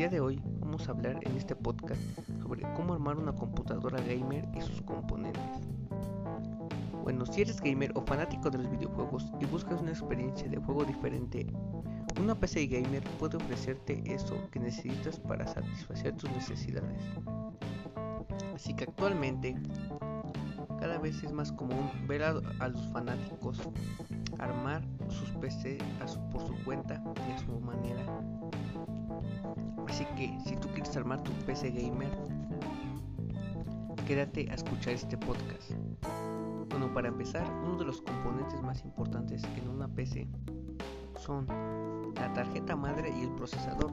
día de hoy vamos a hablar en este podcast sobre cómo armar una computadora gamer y sus componentes. Bueno, si eres gamer o fanático de los videojuegos y buscas una experiencia de juego diferente, una PC gamer puede ofrecerte eso que necesitas para satisfacer tus necesidades. Así que actualmente cada vez es más común ver a, los fanáticos armar sus PC por su cuenta y a su manera. Así que si tú quieres armar tu PC gamer, quédate a escuchar este podcast. Bueno, para empezar, uno de los componentes más importantes en una PC son la tarjeta madre y el procesador,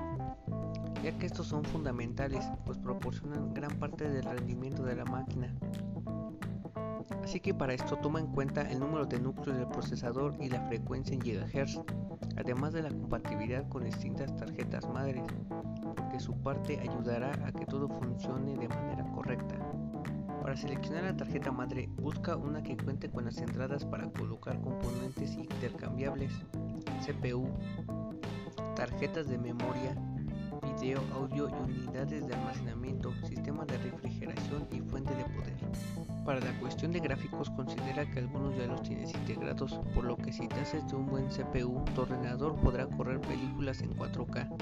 ya que estos son fundamentales, pues proporcionan gran parte del rendimiento de la máquina. Así que para esto toma en cuenta el número de núcleos del procesador y la frecuencia en GHz, además de la compatibilidad con distintas tarjetas madres, porque su parte ayudará a que todo funcione de manera correcta. Para seleccionar la tarjeta madre, busca una que cuente con las entradas para colocar componentes intercambiables, CPU, tarjetas de memoria, video, audio y unidades de almacenamiento, sistema de refrigeración y fuente de poder. Para la cuestión de gráficos considera que algunos ya los tienes integrados, por lo que si te haces de un buen CPU, tu ordenador podrá correr películas en 4K,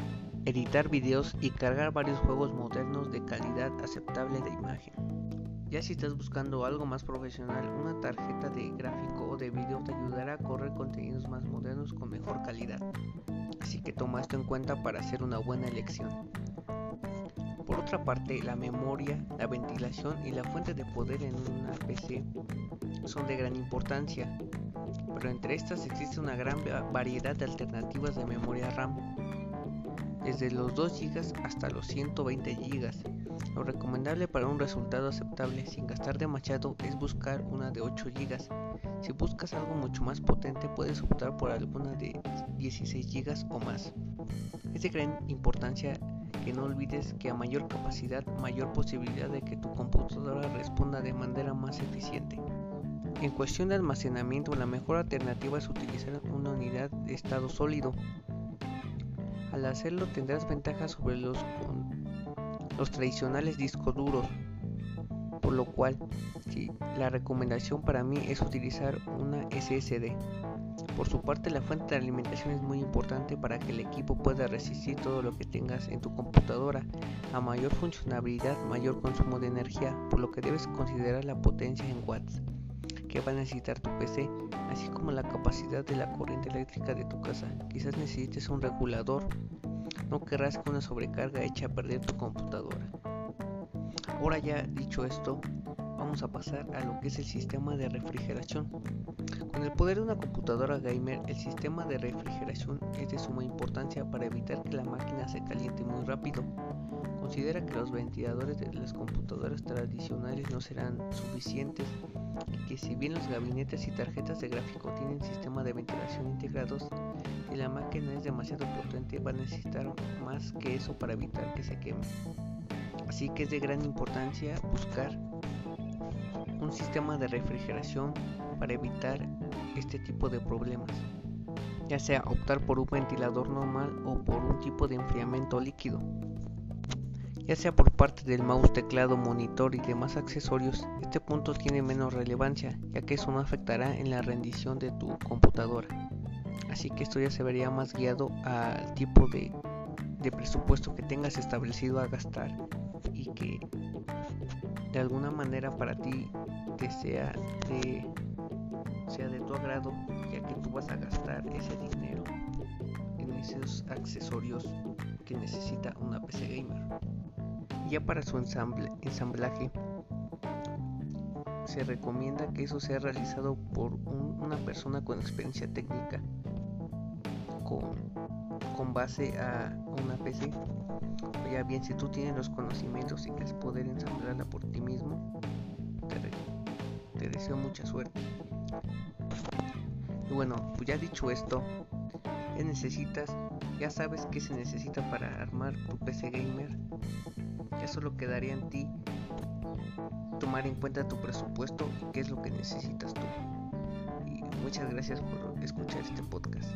editar videos y cargar varios juegos modernos de calidad aceptable de imagen. Ya si estás buscando algo más profesional, una tarjeta de gráfico o de vídeo te ayudará a correr contenidos más modernos con mejor calidad. Así que toma esto en cuenta para hacer una buena elección. Por otra parte, la memoria, la ventilación y la fuente de poder en una PC son de gran importancia, pero entre estas existe una gran variedad de alternativas de memoria RAM, desde los 2 GB hasta los 120 GB lo recomendable para un resultado aceptable sin gastar demasiado es buscar una de 8 GB. Si buscas algo mucho más potente puedes optar por alguna de 16 GB o más. Es de gran importancia que no olvides que a mayor capacidad, mayor posibilidad de que tu computadora responda de manera más eficiente. En cuestión de almacenamiento, la mejor alternativa es utilizar una unidad de estado sólido. Al hacerlo tendrás ventajas sobre los los tradicionales discos duros, por lo cual la recomendación para mí es utilizar una SSD. Por su parte, la fuente de alimentación es muy importante para que el equipo pueda resistir todo lo que tengas en tu computadora. A mayor funcionalidad, mayor consumo de energía, por lo que debes considerar la potencia en watts que va a necesitar tu PC, así como la capacidad de la corriente eléctrica de tu casa. Quizás necesites un regulador no querrás que una sobrecarga eche a perder tu computadora. Ahora ya dicho esto, vamos a pasar a lo que es el sistema de refrigeración. Con el poder de una computadora gamer, el sistema de refrigeración es de suma importancia para evitar que la máquina se caliente muy rápido. Considera que los ventiladores de las computadoras tradicionales no serán suficientes y que si bien los gabinetes y tarjetas de gráfico tienen sistema de ventilación integrados, si la máquina es demasiado potente va a necesitar más que eso para evitar que se queme. Así que es de gran importancia buscar un sistema de refrigeración para evitar este tipo de problemas, ya sea optar por un ventilador normal o por un tipo de enfriamiento líquido. Ya sea por parte del mouse, teclado, monitor y demás accesorios, este punto tiene menos relevancia, ya que eso no afectará en la rendición de tu computadora así que esto ya se vería más guiado al tipo de, presupuesto que tengas establecido a gastar y que de alguna manera para ti te sea de, sea de tu agrado ya que tú vas a gastar ese dinero en esos accesorios que necesita una PC gamer. Ya para su ensamble, ensamblaje se recomienda que eso sea realizado por una persona con experiencia técnica con, base a una PC. O ya bien, si tú tienes los conocimientos y quieres poder ensamblarla por ti mismo, te, deseo mucha suerte. Y bueno, pues ya dicho esto, ya necesitas, ya sabes qué se necesita para armar tu PC gamer. Ya solo quedaría en ti tomar en cuenta tu presupuesto y qué es lo que necesitas tú. Y muchas gracias por escuchar este podcast.